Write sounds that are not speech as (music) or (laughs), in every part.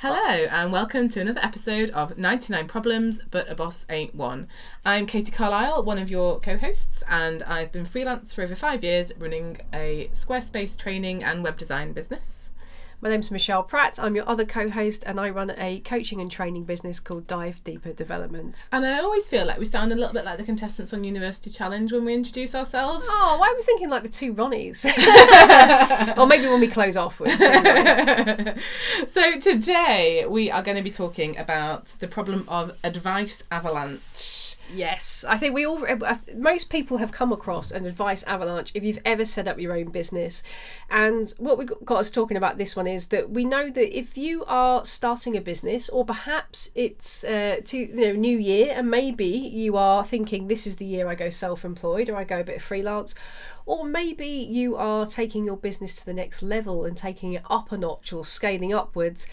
Hello, and welcome to another episode of 99 Problems, but a Boss Ain't One. I'm Katie Carlisle, one of your co hosts, and I've been freelance for over five years running a Squarespace training and web design business. My name's Michelle Pratt. I'm your other co host, and I run a coaching and training business called Dive Deeper Development. And I always feel like we sound a little bit like the contestants on University Challenge when we introduce ourselves. Oh, I was thinking like the two Ronnies. (laughs) or maybe when we close off with. (laughs) so, today we are going to be talking about the problem of advice avalanche. Yes, I think we all, most people have come across an advice avalanche if you've ever set up your own business. And what we got us talking about this one is that we know that if you are starting a business, or perhaps it's uh, to you know new year, and maybe you are thinking this is the year I go self-employed or I go a bit freelance, or maybe you are taking your business to the next level and taking it up a notch or scaling upwards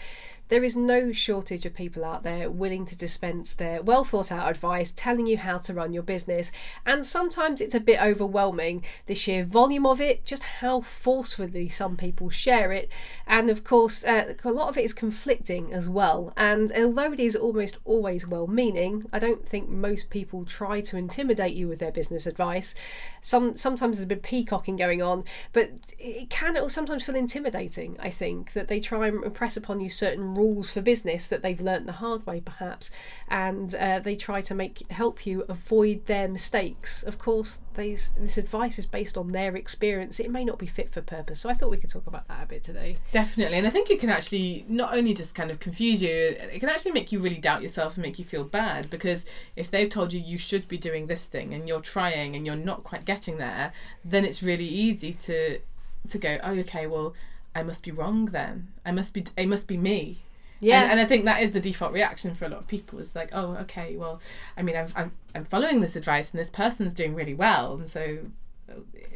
there is no shortage of people out there willing to dispense their well thought out advice, telling you how to run your business. And sometimes it's a bit overwhelming, the sheer volume of it, just how forcefully some people share it. And of course, uh, a lot of it is conflicting as well. And although it is almost always well meaning, I don't think most people try to intimidate you with their business advice. Some Sometimes there's a bit peacocking going on, but it can sometimes feel intimidating, I think, that they try and impress upon you certain rules for business that they've learnt the hard way perhaps and uh, they try to make help you avoid their mistakes. Of course these, this advice is based on their experience. It may not be fit for purpose so i thought we could talk about that a bit today. Definitely and i think it can actually not only just kind of confuse you it can actually make you really doubt yourself and make you feel bad because if they've told you you should be doing this thing and you're trying and you're not quite getting there then it's really easy to to go oh okay well I must be wrong then. I must be it must be me. Yeah. And, and, I think that is the default reaction for a lot of people. It's like, oh, okay, well, I mean, I'm, I'm, I'm following this advice and this person's doing really well. And so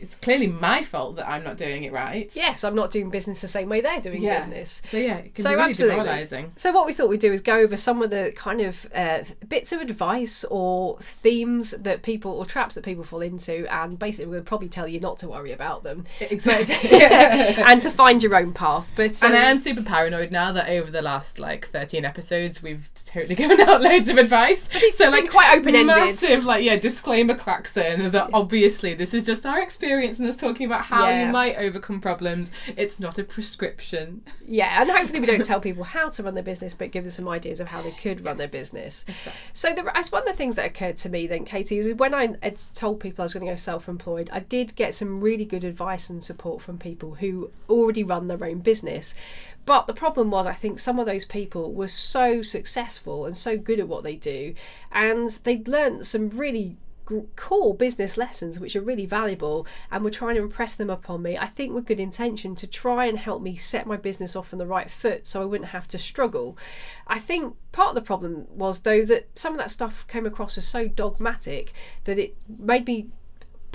it's clearly my fault that I'm not doing it right. Yes, I'm not doing business the same way they're doing yeah. business. So yeah, so really absolutely. So what we thought we'd do is go over some of the kind of uh, bits of advice or themes that people or traps that people fall into, and basically we're going to probably tell you not to worry about them, exactly, (laughs) and to find your own path. But um, and I am super paranoid now that over the last like 13 episodes we've totally (laughs) given out loads of advice. So like quite open ended, massive like yeah disclaimer klaxon that obviously this is just our experience and us talking about how yeah. you might overcome problems. It's not a prescription. Yeah, and hopefully we don't (laughs) tell people how to run their business, but give them some ideas of how they could run their business. Exactly. So the, one of the things that occurred to me then, Katie, is when I had told people I was going to go self-employed, I did get some really good advice and support from people who already run their own business. But the problem was, I think some of those people were so successful and so good at what they do, and they'd learned some really core business lessons which are really valuable and we're trying to impress them upon me i think with good intention to try and help me set my business off on the right foot so i wouldn't have to struggle. I think part of the problem was though that some of that stuff came across as so dogmatic that it made me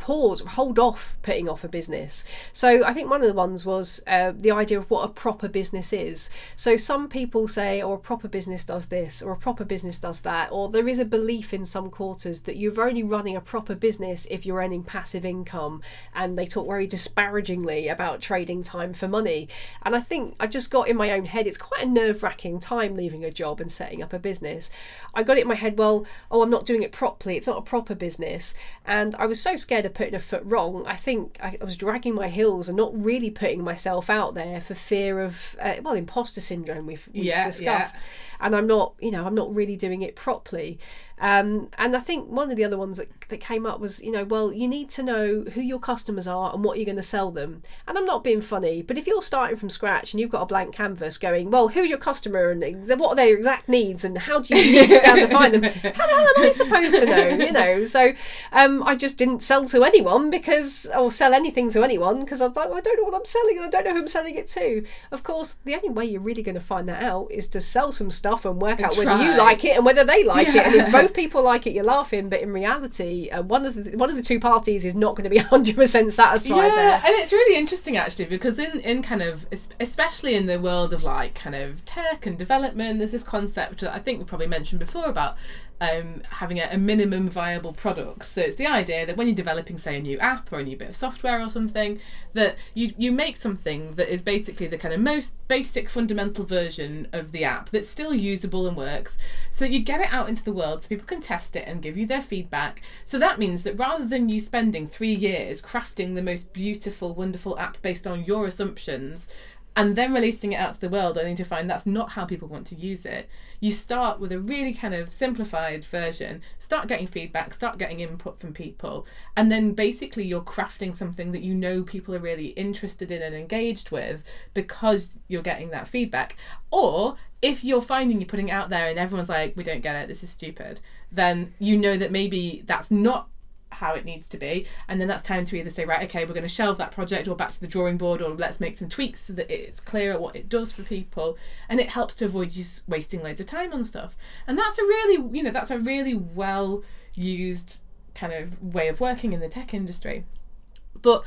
pause, hold off putting off a business. So I think one of the ones was uh, the idea of what a proper business is. So some people say, or oh, a proper business does this, or a proper business does that, or there is a belief in some quarters that you're only running a proper business if you're earning passive income, and they talk very disparagingly about trading time for money. And I think I just got in my own head, it's quite a nerve wracking time leaving a job and setting up a business. I got it in my head, well, oh, I'm not doing it properly, it's not a proper business. And I was so scared of putting a foot wrong, I think I was dragging my heels and not really putting myself out there for fear of, uh, well, imposter syndrome we've, we've yeah, discussed. Yeah. And I'm not, you know, I'm not really doing it properly. Um, and I think one of the other ones that, that came up was, you know, well, you need to know who your customers are and what you're going to sell them. And I'm not being funny, but if you're starting from scratch and you've got a blank canvas going, well, who's your customer and what are their exact needs and how do you niche down to find them? (laughs) How the hell am I supposed to know? You know, so um, I just didn't sell to anyone because, or sell anything to anyone because I'm like, well, I don't know what I'm selling and I don't know who I'm selling it to. Of course, the only way you're really going to find that out is to sell some stuff and work and out try. whether you like it and whether they like yeah. it. (laughs) Both people like it, you're laughing, but in reality, uh, one of the one of the two parties is not going to be (laughs) hundred percent satisfied yeah, there. and it's really interesting actually because in in kind of especially in the world of like kind of tech and development, there's this concept that I think we probably mentioned before about um, having a, a minimum viable product. So it's the idea that when you're developing, say, a new app or a new bit of software or something, that you you make something that is basically the kind of most basic fundamental version of the app that's still usable and works, so that you get it out into the world so people can test it and give you their feedback. So that means that rather than you spending three years crafting the most beautiful, wonderful app based on your assumptions and then releasing it out to the world only to find that's not how people want to use it. You start with a really kind of simplified version, start getting feedback, start getting input from people, and then basically you're crafting something that you know people are really interested in and engaged with because you're getting that feedback. Or if you're finding you're putting it out there and everyone's like, we don't get it, this is stupid, then you know that maybe that's not how it needs to be and then that's time to either say right okay we're going to shelve that project or back to the drawing board or let's make some tweaks so that it's clear what it does for people and it helps to avoid you wasting loads of time on stuff and that's a really you know that's a really well used kind of way of working in the tech industry but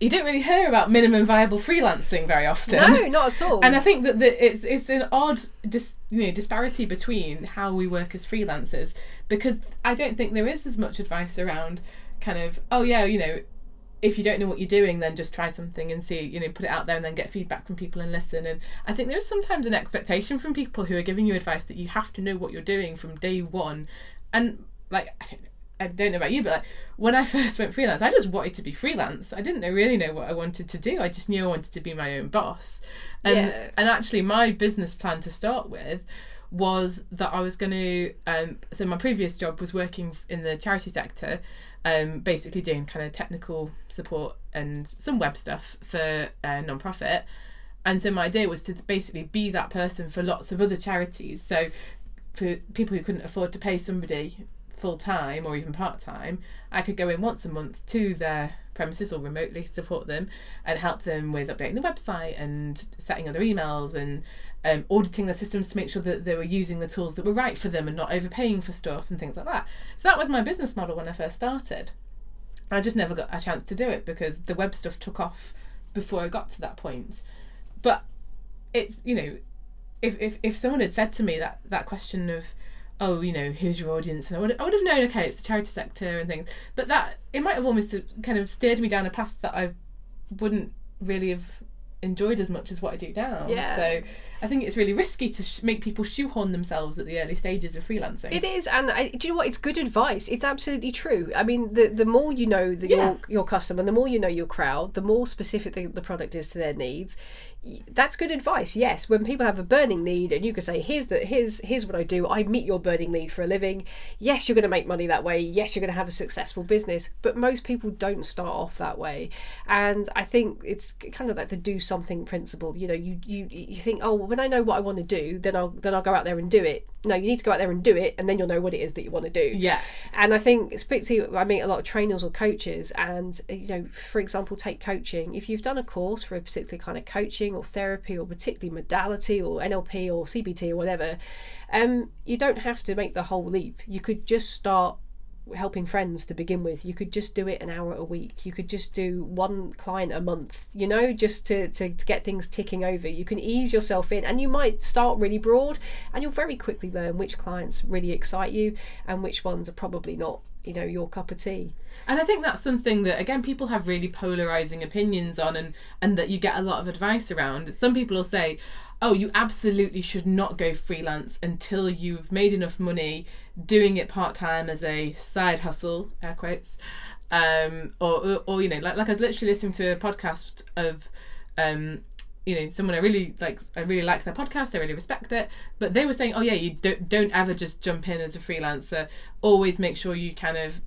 you don't really hear about minimum viable freelancing very often. No, not at all. And I think that the, it's it's an odd dis, you know disparity between how we work as freelancers because I don't think there is as much advice around kind of oh yeah you know if you don't know what you're doing then just try something and see you know put it out there and then get feedback from people and listen. And I think there is sometimes an expectation from people who are giving you advice that you have to know what you're doing from day one. And like I don't know I don't know about you, but like when I first went freelance, I just wanted to be freelance. I didn't really know what I wanted to do. I just knew I wanted to be my own boss. And Yeah. and actually, my business plan to start with was that I was going to. Um, so my previous job was working in the charity sector, um, basically doing kind of technical support and some web stuff for a non-profit. And so my idea was to basically be that person for lots of other charities. So for people who couldn't afford to pay somebody full time or even part time, I could go in once a month to their premises or remotely support them and help them with updating the website and setting other emails and um, auditing their systems to make sure that they were using the tools that were right for them and not overpaying for stuff and things like that. So that was my business model when I first started. I just never got a chance to do it because the web stuff took off before I got to that point. But it's you know, if if, if someone had said to me that that question of oh you know who's your audience and I would I would have known okay it's the charity sector and things but that it might have almost kind of steered me down a path that I wouldn't really have enjoyed as much as what I do now Yeah. so I think it's really risky to sh- make people shoehorn themselves at the early stages of freelancing It is, and I, do you know what? It's good advice. It's absolutely true. I mean, the the more you know the, Yeah. your your customer, the more you know your crowd, the more specific the, the product is to their needs. That's good advice. Yes, when people have a burning need, and you can say, "Here's the here's here's what I do. I meet your burning need for a living." Yes, you're going to make money that way. Yes, you're going to have a successful business. But most people don't start off that way, and I think it's kind of like the do something principle. You know, you you you think, "Oh, well, when I know what I want to do, then I'll then I'll go out there and do it." No, you need to go out there and do it, and then you'll know what it is that you want to do. yeah And I think, particularly, I meet a lot of trainers or coaches, and you know, for example, take coaching. If you've done a course for a particular kind of coaching or therapy or particularly modality or NLP or CBT or whatever, um, you don't have to make the whole leap. You could just start helping friends to begin with. You could just do it an hour a week. You could just do one client a month you know just to, to, to get things ticking over. You can ease yourself in and you might start really broad and you'll very quickly learn which clients really excite you and which ones are probably not you know your cup of tea And I think that's something that again people have really polarizing opinions on and and that you get a lot of advice around. Some people will say, "Oh, you absolutely should not go freelance until you've made enough money doing it part-time as a side hustle." Air quotes. Um or or, or you know, like like I was literally listening to a podcast of um you know someone I really like I really like their podcast I really respect it but they were saying oh yeah you don't don't ever just jump in as a freelancer always make sure you kind of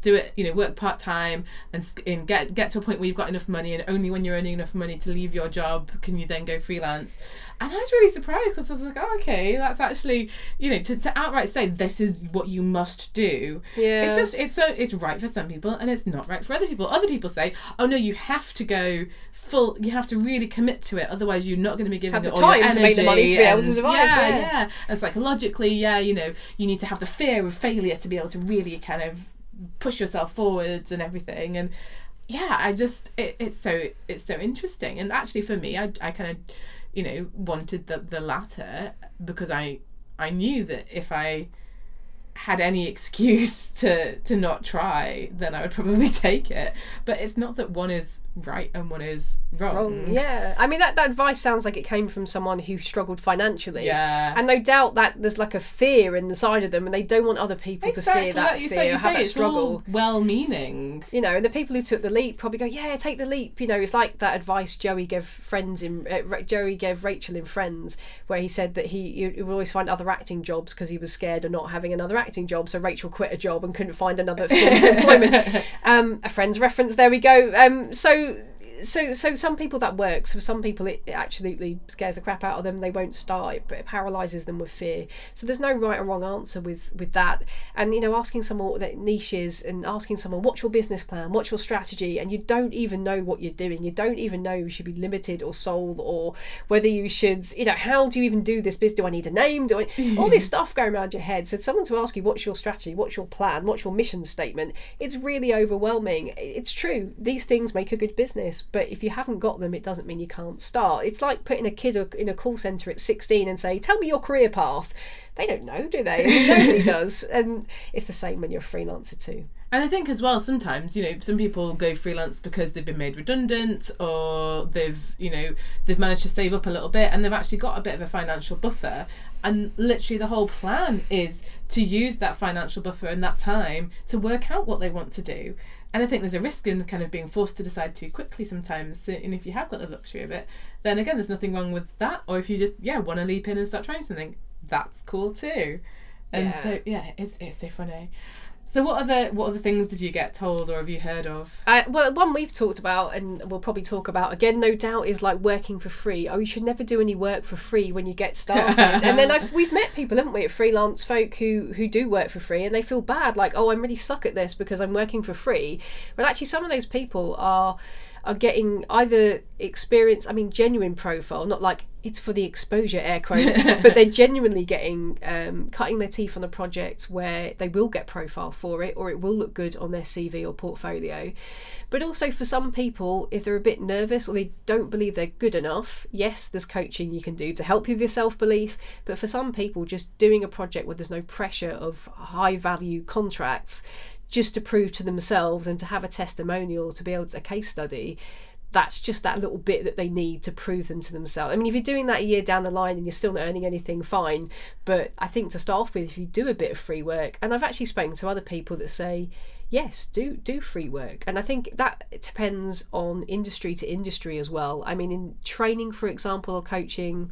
do it you know work part-time and, and get get to a point where you've got enough money and only when you're earning enough money to leave your job can you then go freelance and I was really surprised because I was like oh okay that's actually you know to, to outright say this is what you must do Yeah. it's just it's so it's right for some people and it's not right for other people other people say oh no you have to go full you have to really commit to it otherwise you're not going to be giving Have it the all your time to make the money to be able to survive, yeah, yeah. yeah and psychologically yeah you know you need to have the fear of failure to be able to really kind of push yourself forwards and everything. And yeah i just it, it's so it's so interesting. And actually for me i, I kind of you know wanted the the latter because i i knew that if i had any (laughs) excuse to to not try, then I would probably (laughs) take it. But it's not that one is right and one is wrong. Wrong. Yeah, I mean that, that advice sounds like it came from someone who struggled financially. Yeah. and no doubt that there's like a fear in the side of them, and they don't want other people to fear that like you fear, say, you have say, that it's struggle. well-meaning. You know, and the people who took the leap probably go, "Yeah, take the leap." You know, it's like that advice Joey gave friends in uh, Joey gave Rachel in Friends, where he said that he, he would always find other acting jobs because he was scared of not having another acting job. So Rachel quit a job and couldn't find another form of employment. (laughs) Um, a friend's reference. There we go. Um, so. So, so some people that works. For some people, it, absolutely scares the crap out of them. They won't start, but it paralyzes them with fear. So there's no right or wrong answer with with that. And you know, asking someone what their niche is and asking someone what's your business plan, what's your strategy, and you don't even know what you're doing. You don't even know you should be limited or sold or whether you should. You know, how do you even do this business? Do I need a name? Do I (laughs) all this stuff going around your head? So someone to ask you what's your strategy, what's your plan, what's your mission statement? It's really overwhelming. It's true. These things make a good business, but if you haven't got them, it doesn't mean you can't start. It's like putting a kid in a call center at 16 and say, "Tell me your career path." They don't know, do they? I mean, nobody (laughs) does, and it's the same when you're a freelancer too. And I think as well, sometimes you know, some people go freelance because they've been made redundant, or they've you know they've managed to save up a little bit, and they've actually got a bit of a financial buffer. And literally, the whole plan is to use that financial buffer and that time to work out what they want to do. And I think there's a risk in kind of being forced to decide too quickly sometimes. And if you have got the luxury of it, then again, there's nothing wrong with that. Or if you just yeah want to leap in and start trying something, that's cool too. And Yeah. so yeah, it's it's so funny. So what other what other things did you get told or have you heard of? Uh, well, one we've talked about and we'll probably talk about again, no doubt, is like working for free. Oh, you should never do any work for free when you get started. (laughs) and then I've, we've met people, haven't we, freelance folk who who do work for free and they feel bad, like, oh, I'm really suck at this because I'm working for free. But actually, some of those people are are getting either experience, I mean, genuine profile, not like it's for the exposure air (laughs) quotes, but they're genuinely getting um, cutting their teeth on a project where they will get profile for it or it will look good on their CV or portfolio. But also for some people, if they're a bit nervous or they don't believe they're good enough, yes, there's coaching you can do to help you with your self belief. But for some people, just doing a project where there's no pressure of high value contracts just to prove to themselves and to have a testimonial to be able to a case study that's just that little bit that they need to prove them to themselves. I mean, if you're doing that a year down the line and you're still not earning anything, fine. But I think to start off with, if you do a bit of free work, and I've actually spoken to other people that say, yes, do do free work, and I think that depends on industry to industry as well. I mean, in training, for example, or coaching.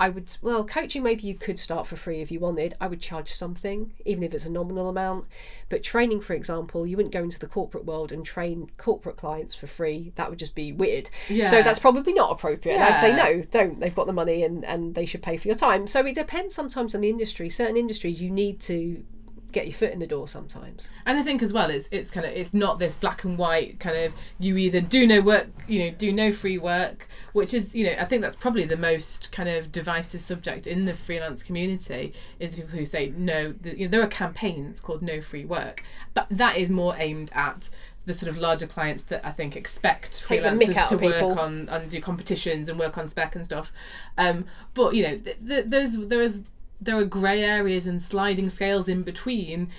I would well coaching maybe you could start for free if you wanted. I would charge something, even if it's a nominal amount. But training, for example, you wouldn't go into the corporate world and train corporate clients for free. That would just be weird. So that's probably not appropriate. And I'd say no, don't. They've got the money and, and they should pay for your time. So it depends sometimes on the industry. Certain industries you need to get your foot in the door sometimes. And I think as well, it's it's kind of it's not this black and white kind of you either do no work, you know, do no free work, which is you know I think that's probably the most kind of divisive subject in the freelance community is people who say no. The, you know, there are campaigns called No Free Work, but that is more aimed at the sort of larger clients that I think expect Take freelancers to work people. on and do competitions and work on spec and stuff. Um, but you know, th- th- there's there is there are grey areas and sliding scales in between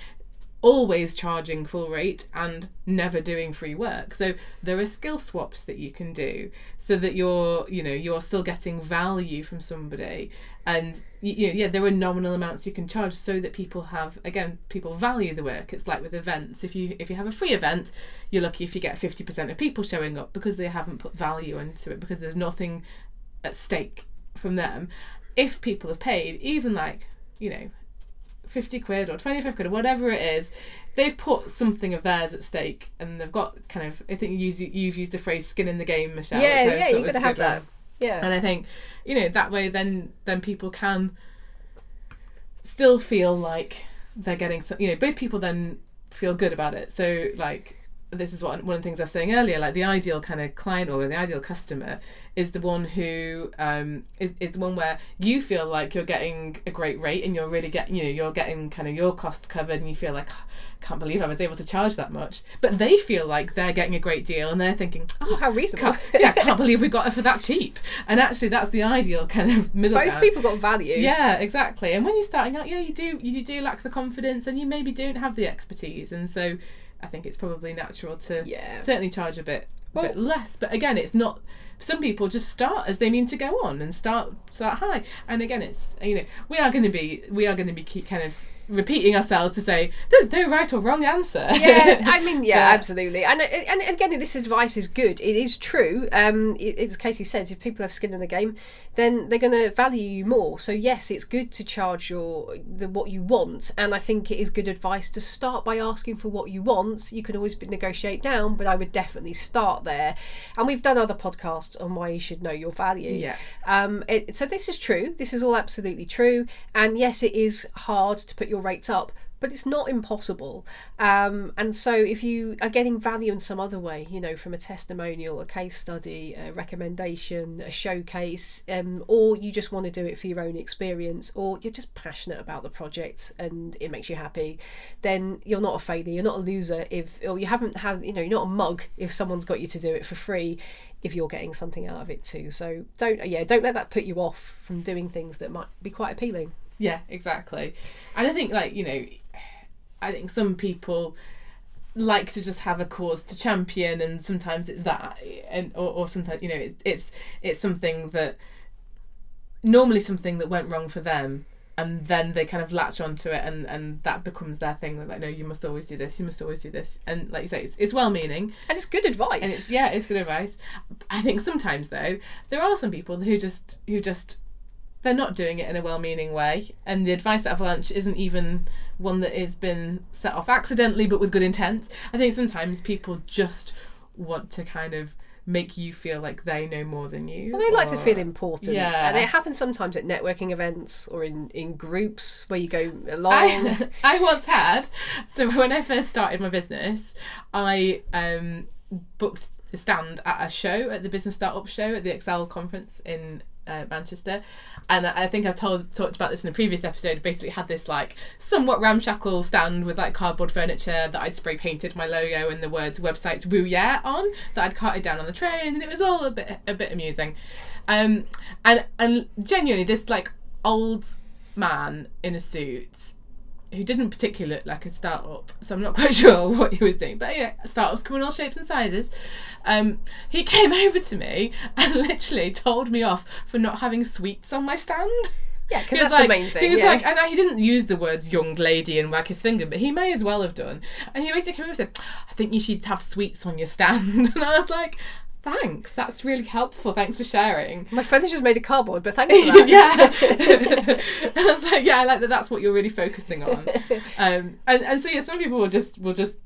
always charging full rate and never doing free work. So there are skill swaps that you can do so that you're you know you're still getting value from somebody. And you know, yeah there are nominal amounts you can charge so that people have again people value the work. It's like with events. If you if you have a free event you're lucky if you get 50% of people showing up because they haven't put value into it because there's nothing at stake from them if people have paid even like you know 50 quid or 25 quid or whatever it is they've put something of theirs at stake and they've got kind of i think you you've used the phrase skin in the game michelle yeah, so yeah, you're it gonna have one. that. Yeah. and i think you know that way then then people can still feel like they're getting some you know both people then feel good about it so like this is what one of the things I was saying earlier. Like the ideal kind of client or the ideal customer is the one who um, is is the one where you feel like you're getting a great rate and you're really getting you know you're getting kind of your costs covered and you feel like "Oh, can't believe I was able to charge that much. But they feel like they're getting a great deal and they're thinking, oh, How reasonable. can't, yeah, I can't believe we got it for that cheap. And actually, that's the ideal kind of middle. Both ground. people got value. Yeah, exactly. And when you're starting out, yeah, you do you do lack the confidence, and you maybe don't have the expertise, and so I think it's probably natural to Yeah. certainly charge a bit Well- bit less. But again, it's not. Some people just start as they mean to go on and start start high. And again, it's you know we are going to be we are going to be keep kind of repeating ourselves to say there's no right or wrong answer. yeah, I (laughs) mean, yeah, But- absolutely. And and again, this advice is good. It is true. Um, it, as Katie says, if people have skin in the game, then they're going to value you more. So yes, it's good to charge your the what you want, and I think it is good advice to start by asking for what you want. You can always negotiate down, but I would definitely start there. And we've done other podcasts on why you should know your value. Yeah. Um, it, so this is true. This is all absolutely true. And yes, it is hard to put your rates up, but it's not impossible. Um, and so if you are getting value in some other way, you know, from a testimonial, a case study, a recommendation, a showcase, um, or you just want to do it for your own experience, or you're just passionate about the project and it makes you happy, then you're not a failure. You're not a loser if, or you haven't had, you know, you're not a mug if someone's got you to do it for free if you're getting something out of it too. So don't yeah, don't let that put you off from doing things that might be quite appealing. Yeah, exactly. And I think like, you know, I think some people like to just have a cause to champion and sometimes it's that and or, or sometimes you know it's it's it's something that normally something that went wrong for them and then they kind of latch onto it and and that becomes their thing they're like no you must always do this you must always do this. And like you say it's, it's well meaning And it's good advice. and it's yeah it's good advice. I think sometimes though there are some people who just who just they're not doing it in a well-meaning way and the advice avalanche isn't even one that has been set off accidentally but with good intent i think sometimes people just want to kind of make you feel like they know more than you Well, they like to feel important. Yeah. And it happens sometimes at networking events or in, in groups where you go along. I, (laughs) I once had so when I first started my business, I um, booked a stand at a show at the Business Startup Show at the Excel conference in uh, Manchester, and I think I've told talked about this in a previous episode. Basically, had this like somewhat ramshackle stand with like cardboard furniture that I'd spray painted my logo and the words "websites woo yeah" on that I'd carted down on the train, and it was all a bit a bit amusing. Um, and and genuinely, this like old man in a suit who didn't particularly look like a startup, so I'm not (laughs) quite sure what he was doing. But you know, startups come in all shapes and sizes. Um, he came (laughs) over to me and literally told me off for not having sweets on my stand. yeah, because that's like- the main thing. He was yeah. like, and he didn't use the words young lady and wag his finger, but he may as well have done. And he basically came over and said, I think you should have sweets on your stand. (laughs) And I was like, thanks, that's really helpful. Thanks for sharing. My furniture made of cardboard, but thanks (laughs) for that. yeah. (laughs) I was like, yeah, I like that. That's what you're really focusing on. (laughs) Um, and and so yeah, some people will just will just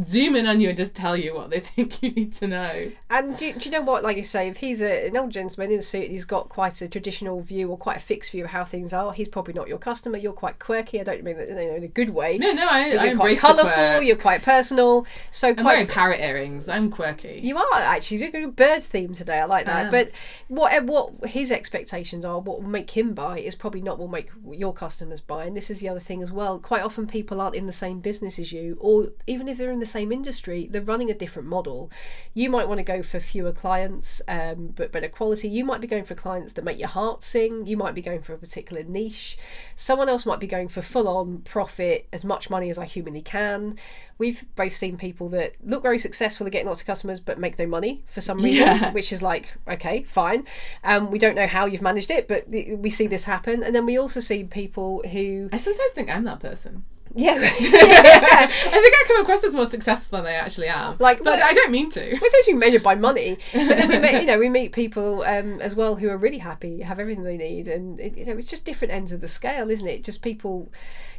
zoom in on you and just tell you what they (laughs) think you need to know. And do, do you know what? Like you say, if he's a, an old gentleman in a suit and he's got quite a traditional view or quite a fixed view of how things are, he's probably not your customer. You're quite quirky. I don't mean that you know, in a good way. No, no, I, I you're quite embrace the colourful. You're quite personal. So I'm quite wearing parrot earrings. I'm quirky. You are actually you're doing a bird theme today. I like that. am. But what eh, what his expectations are, what will make him buy, is probably not what will make your customers buy. And this is the other thing as well. Quite often, people aren't in the same business as you, or even if they're in the same industry, they're running a different model. You might want to go for fewer clients, um, but better quality. You might be going for clients that make your heart sing. You might be going for a particular niche. Someone else might be going for full on profit, as much money as I humanly can. We've both seen people that look very successful at getting lots of customers but make no money for some reason, Yeah. (laughs) which is like, okay, fine. Um, we don't know how you've managed it, but we see this happen. And then we also see people who, I sometimes think I'm that person. Yeah, yeah. (laughs) (laughs) I think I come across as more successful than I actually am. Like, but I don't mean to. It's actually measured by money, (laughs) but then we meet, you know, we meet people um, as well who are really happy, have everything they need, and it, you know, it's just different ends of the scale, isn't it? Just people,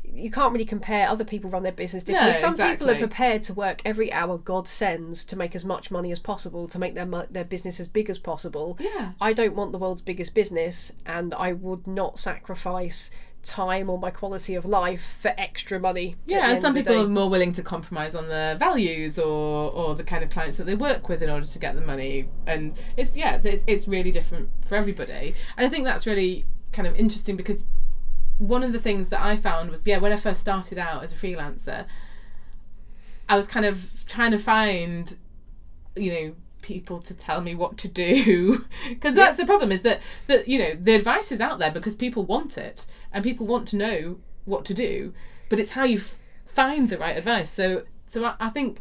you can't really compare. Other people run their business differently. No, Some people are prepared to work every hour God sends to make as much money as possible, to make their their business as big as possible. Yeah. I don't want the world's biggest business, and I would not sacrifice time or my quality of life for extra money. Yeah, and some people are more willing to compromise on their values or or the kind of clients that they work with in order to get the money. And it's yeah, it's it's, it's really different for everybody. And I think that's really kind of interesting because one of the things that I found was yeah, when I first started out as a freelancer, I was kind of trying to find, you know, people to tell me what to do. (laughs) Because that's the problem is that that you know the advice is out there because people want it and people want to know what to do but it's how you f- find the right advice. So so I, I think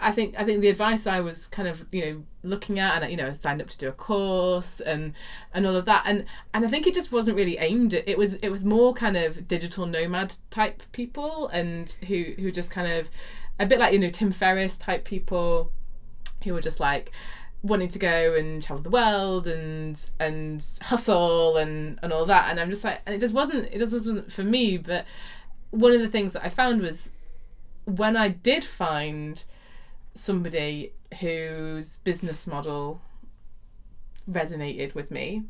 I think I think the advice I was kind of you know looking at and you know I signed up to do a course and and all of that and and I think it just wasn't really aimed at it was it was more kind of digital nomad type people and who who just kind of a bit like you know Tim Ferriss type people who were just like wanting to go and travel the world and and hustle and and all that. And I'm just like and it just wasn't it just wasn't for me. But one of the things that I found was when I did find somebody whose business model resonated with me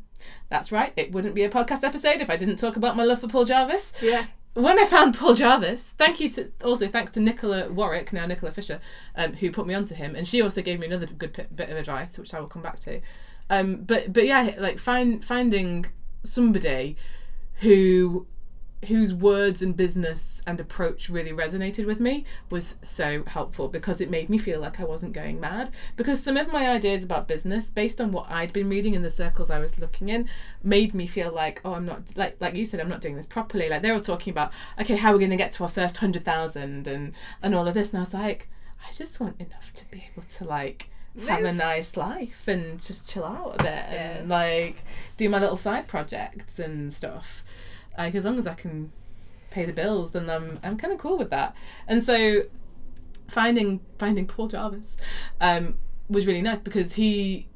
that's right it wouldn't be a podcast episode if I didn't talk about my love for Paul Jarvis. Yeah. When I found Paul Jarvis, thank you to also thanks to Nicola Warwick, now Nicola Fisher, um, who put me onto him, and she also gave me another good bit, bit of advice, which I will come back to. Um, but but yeah, like find finding somebody who whose words and business and approach really resonated with me was so helpful because it made me feel like I wasn't going mad. Because some of my ideas about business, based on what I'd been reading in the circles I was looking in, made me feel like, oh, I'm not like like you said, I'm not doing this properly. Like they were talking about, okay, how are we going to get to our first hundred thousand and and all of this, and I was like, I just want enough to be able to like have a nice life and just chill out a bit and like do my little side projects and stuff. Like as long as I can pay the bills, then I'm I'm kind of cool with that. And so finding finding Paul Jarvis um, was really nice because he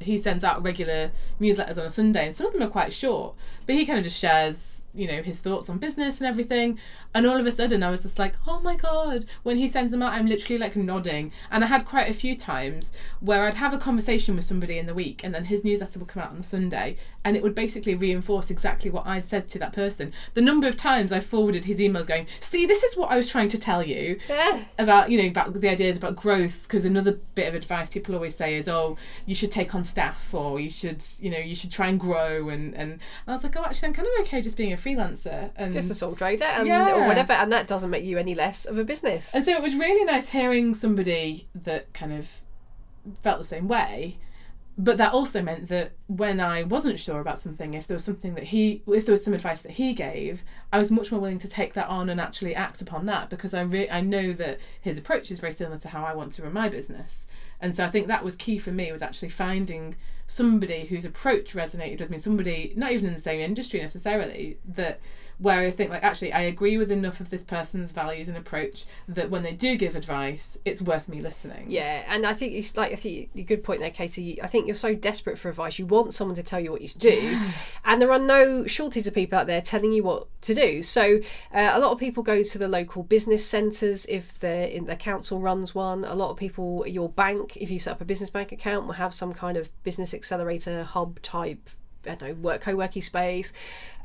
he sends out regular newsletters on a Sunday, and some of them are quite short, but he kind of just shares you know his thoughts on business and everything. And all of a sudden i was just like oh my god when he sends them out i'm literally like nodding. And i had quite a few times where i'd have a conversation with somebody in the week and then his newsletter would come out on the sunday and it would basically reinforce exactly what i'd said to that person. The number of times i forwarded his emails going see this is what i was trying to tell you about you know about the ideas about growth because another bit of advice people always say is oh you should take on staff or you should you know you should try and grow and and I was like oh actually I'm kind of okay just being a freelancer and Just a sole trader and, Yeah. or whatever, and that doesn't make you any less of a business. and so it was really nice hearing somebody that kind of felt the same way but that also meant that when I wasn't sure about something, if there was something that he, if there was some advice that he gave, I was much more willing to take that on and actually act upon that because I re- I know that his approach is very similar to how I want to run my business, and so I think that was key for me was actually finding somebody whose approach resonated with me, somebody not even in the same industry necessarily that where I think like actually I agree with enough of this person's values and approach that when they do give advice, it's worth me listening. Yeah, and I think it's like I think a good point there, Katie. I think you're so desperate for advice. You want someone to tell you what you should do, (sighs) and there are no shortage of people out there telling you what to do. So uh, a lot of people go to the local business centres if they're in the council runs one. A lot of people, your bank, if you set up a business bank account, will have some kind of business accelerator hub type I don't know, work co-working space.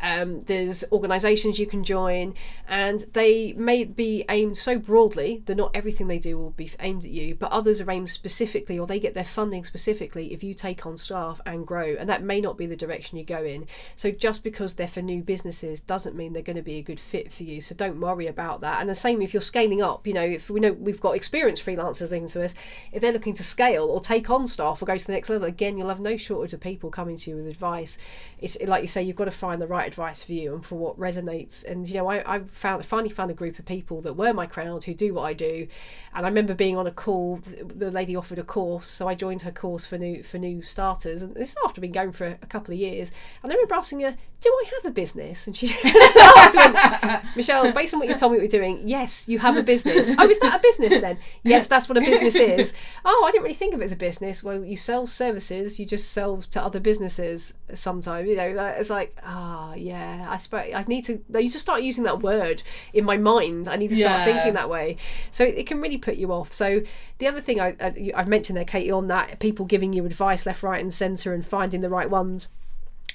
Um, there's organisations you can join, and they may be aimed so broadly that not everything they do will be aimed at you, but others are aimed specifically, or they get their funding specifically if you take on staff and grow, and that may not be the direction you go in. So just because they're for new businesses doesn't mean they're going to be a good fit for you. So don't worry about that. And the same if you're scaling up. You know, if we know we've got experienced freelancers listening to us, if they're looking to scale or take on staff or go to the next level, again, you'll have no shortage of people coming to you with advice. It's like you say, you've got to find the right advice for you and for what resonates. And you know, I, I found finally found a group of people that were my crowd who do what I do. And I remember being on a call. The lady offered a course, so I joined her course for new for new starters. And this is after being going for a couple of years. And I remember asking her, "Do I have a business?" And she (laughs) went, "Michelle, based on what you've told me what you're doing, yes, you have a business. Oh, is that a business then? Yes, that's what a business is. Oh, I didn't really think of it as a business. Well, you sell services. You just sell to other businesses sometimes. You know, it's like, ah, yeah. I suppose I need to. You just start using that word in my mind. I need to start Yeah. thinking that way. So it can really put you off. So the other thing I, I I've mentioned there, Katie, on that people giving you advice left, right, and centre, and finding the right ones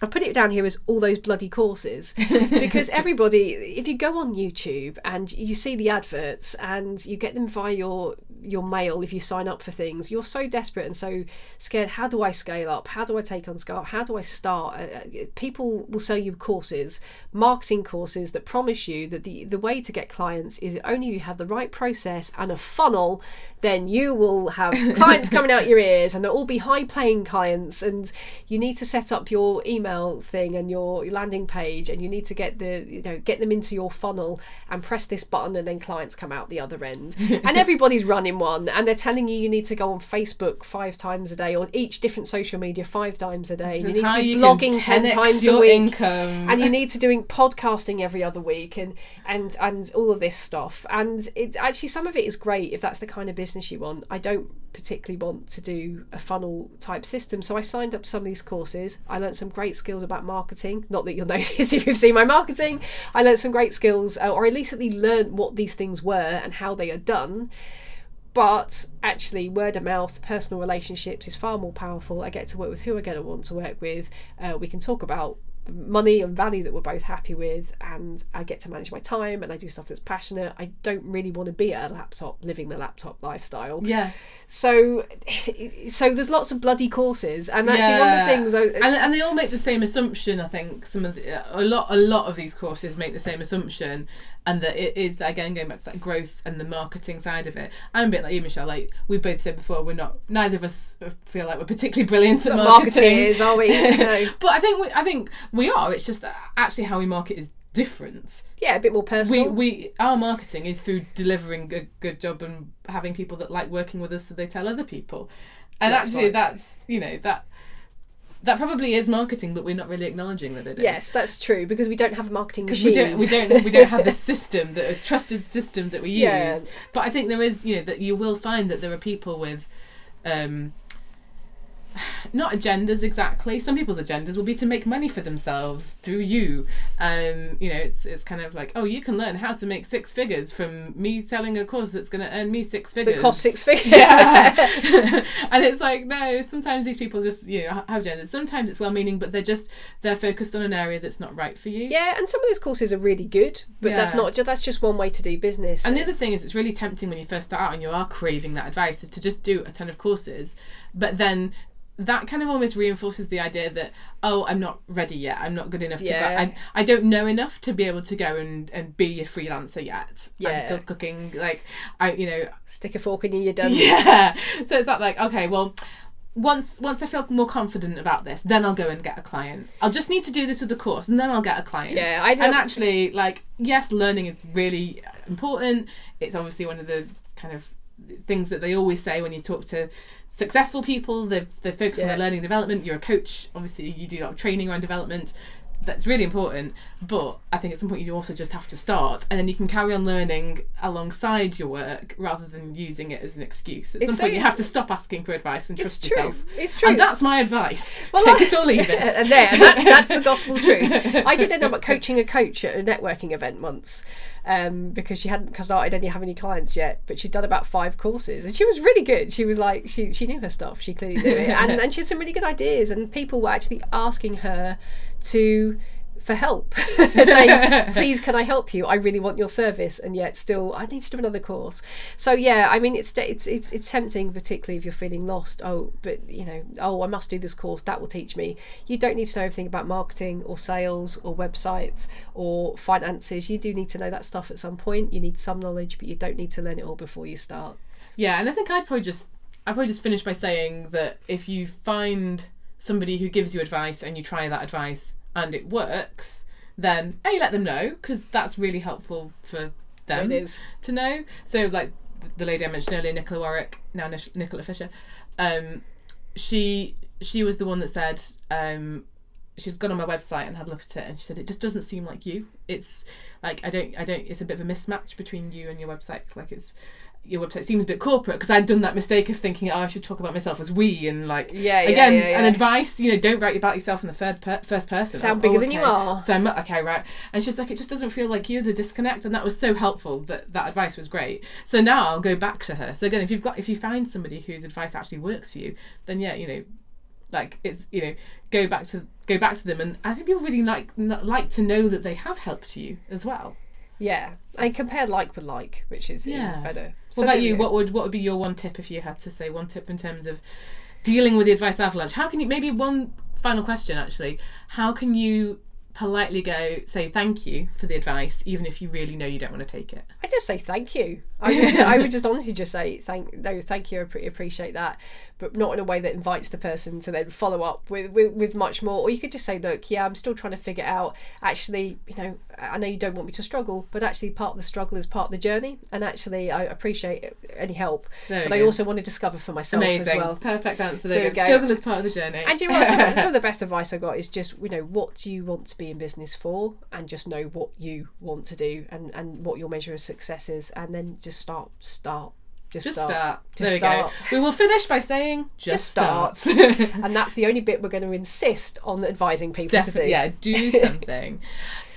I've put it down here as all those bloody courses (laughs) because everybody, if you go on YouTube and you see the adverts and you get them via your your mail if you sign up for things, you're so desperate and so scared. How do I scale up? How do I take on scale? How do I start? Uh, uh, people will sell you courses, marketing courses that promise you that the the way to get clients is only you have the right process and a funnel, then you will have (laughs) clients coming out your ears and they'll all be high paying clients and you need to set up your email thing and your landing page and you need to get the you know get them into your funnel and press this button and then clients come out the other end (laughs) and everybody's running one and they're telling you you need to go on Facebook five times a day or each different social media five times a day. You need to be blogging ten 10x times a week. income. And you (laughs) need to doing podcasting every other week and and and all of this stuff. And it actually some of it is great if that's the kind of business you want. I don't particularly want to do a funnel type system. So I signed up some of these courses. I learned some great skills about marketing. Not that you'll (laughs) notice if you've seen my marketing. I learned some great skills, uh, or at least learned what these things were and how they are done but actually word of mouth personal relationships is far more powerful. I get to work with who i get to want to work with. Uh, we can talk about money and value that we're both happy with and i get to manage my time and i do stuff that's passionate i don't really want to be at a laptop living the laptop lifestyle yeah. so (laughs) so there's lots of bloody courses and actually one of the things I, and, and they all make the same assumption. I think some of the, a lot a lot of these courses make the same assumption, and that it is again going back to that growth and the marketing side of it. I'm a bit like you, Michelle. Like we've both said before, we're not neither of us feel like we're particularly brilliant at marketing. marketeers are we (laughs) no. But I think we, I think we are. It's just actually how we market is different. yeah a bit more personal we we our marketing is through delivering a good job and having people that like working with us, so they tell other people. And That's actually, right. that's you know that that probably is marketing, but we're not really acknowledging that it is. yes that's true because we don't have a marketing machine we don't, we don't, we don't have the (laughs) system that a trusted system that we use. Yeah. But I think there is, you know, that you will find that there are people with, um, not agendas exactly. Some people's agendas will be to make money for themselves through you. Um, you know, it's it's kind of like, oh, you can learn how to make six figures from me selling a course that's going to earn me six figures. that cost six (laughs) figures Yeah. (laughs) (laughs) and it's like no. Sometimes these people just you know have agendas. Sometimes it's well-meaning, but they're just they're focused on an area that's not right for you. Yeah, and some of those courses are really good, but that's not just that's just one way to do business. And the other thing is, it's really tempting when you first start out and you are craving that advice, is to just do a ton of courses, but then that kind of almost reinforces the idea that oh, I'm not ready yet. I'm not good enough Yeah. to. I, I don't know enough to be able to go and, and be a freelancer yet. Yeah. I'm still cooking. Like I, you know, Stick a fork in you, you're done. yeah. So it's that like okay, well. Once once I feel more confident about this, then I'll go and get a client. I'll just need to do this with the course, and then I'll get a client. Yeah, I don't. And actually, like, yes, learning is really important. It's obviously one of the kind of things that they always say when you talk to successful people. They they focus on Yeah. their learning and development. You're a coach. Obviously, you do a lot of training around development. That's really important. But I think at some point you also just have to start, and then you can carry on learning alongside your work rather than using it as an excuse. At It's some so- point, you have to stop asking for advice and trust true. yourself. It's true. And that's my advice. Well, Take I- it or leave it. and (laughs) there, that, that's the gospel (laughs) truth. I did end up coaching a coach at a networking event once um, because she hadn't started any have any clients yet, but she'd done about five courses and she was really good. She was like she she knew her stuff. She clearly knew it, and (laughs) and she had some really good ideas. And people were actually asking her to. For help, (laughs) (laughs) saying, "Please, can I help you? I really want your service, and yet still, I need to do another course." So yeah, I mean, it's it's it's it's tempting, particularly if you're feeling lost. Oh, but you know, oh, I must do this course. That will teach me. You don't need to know everything about marketing or sales or websites or finances. You do need to know that stuff at some point. You need some knowledge, but you don't need to learn it all before you start. Yeah, and I think I'd probably just I'd probably just finish by saying that if you find somebody who gives you advice and you try that advice and it works, then a let them know because that's really helpful for them to know. So like the lady I mentioned earlier, Nicola Warwick, now Nicola Fisher, um, she she was the one that said um, she'd gone on my website and had a look at it and she said it just doesn't seem like you. It's like I don't I don't. It's a bit of a mismatch between you and your website. Like it's your website seems a bit corporate because I'd done that mistake of thinking oh I should talk about myself as we and like Yeah, yeah, again yeah, an yeah. advice you know don't write about yourself in the third per- first person. Sound Oh, bigger oh, than you are. so I'm okay right. And she's like it just doesn't feel like you the disconnect and that was so helpful that that advice was great. So now I'll go back to her. So again if you've got if you find somebody whose advice actually works for you then yeah you know like it's you know go back to go back to them. And i think people really like like to know that they have helped you as well. Yeah, and compare like with like, which is, Yeah. is better. what about you what would what would be your one tip if you had to say one tip in terms of dealing with the advice avalanche how can you maybe one final question actually how can you politely go say thank you for the advice even if you really know you don't want to take it I just say thank you. I would, I would (laughs) just honestly just say thank no, thank you. I pre- appreciate that, but not in a way that invites the person to then follow up with, with with much more. Or you could just say, look, yeah, I'm still trying to figure out. Actually, you know, I know you don't want me to struggle, but actually, part of the struggle is part of the journey. And actually, I appreciate any help, but I go. also want to discover for myself amazing as well. perfect answer there there we you go. go. struggle is part of the journey And you know? Some, of- (laughs) some of the best advice I got is just, you know, what do you want to be in business for? And just know what you want to do and, and what your measure of success is. And then just start, start, just, just start. start, Just there we go we will finish by saying just, Just start. start. (laughs) And that's the only bit we're going to insist on advising people to do. Yeah, do (laughs) something.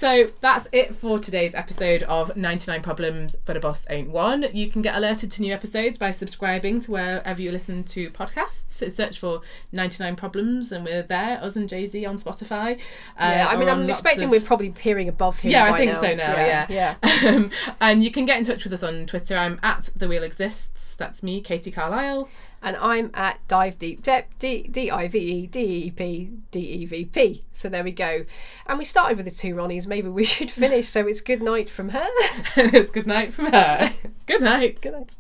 So that's it for today's episode of 99 Problems But a Boss Ain't One. You can get alerted to new episodes by subscribing to wherever you listen to podcasts. So search for 99 Problems and we're there, us and Jay Z on Spotify. Uh, Yeah, I mean, I'm expecting of- we're probably peering above him. Yeah, I think now. so now, yeah. yeah. (laughs) Um, and you can get in touch with us on Twitter. I'm at The Wheel Exists. That's me, Katie Carlisle. And I'm at Dive Deep Dep D D I V E D E P D E V P. So there we go. And we started with the two Ronnies. Maybe we (laughs) should finish. So it's good night from her. And (laughs) it's good night from her. (laughs) good night. good night.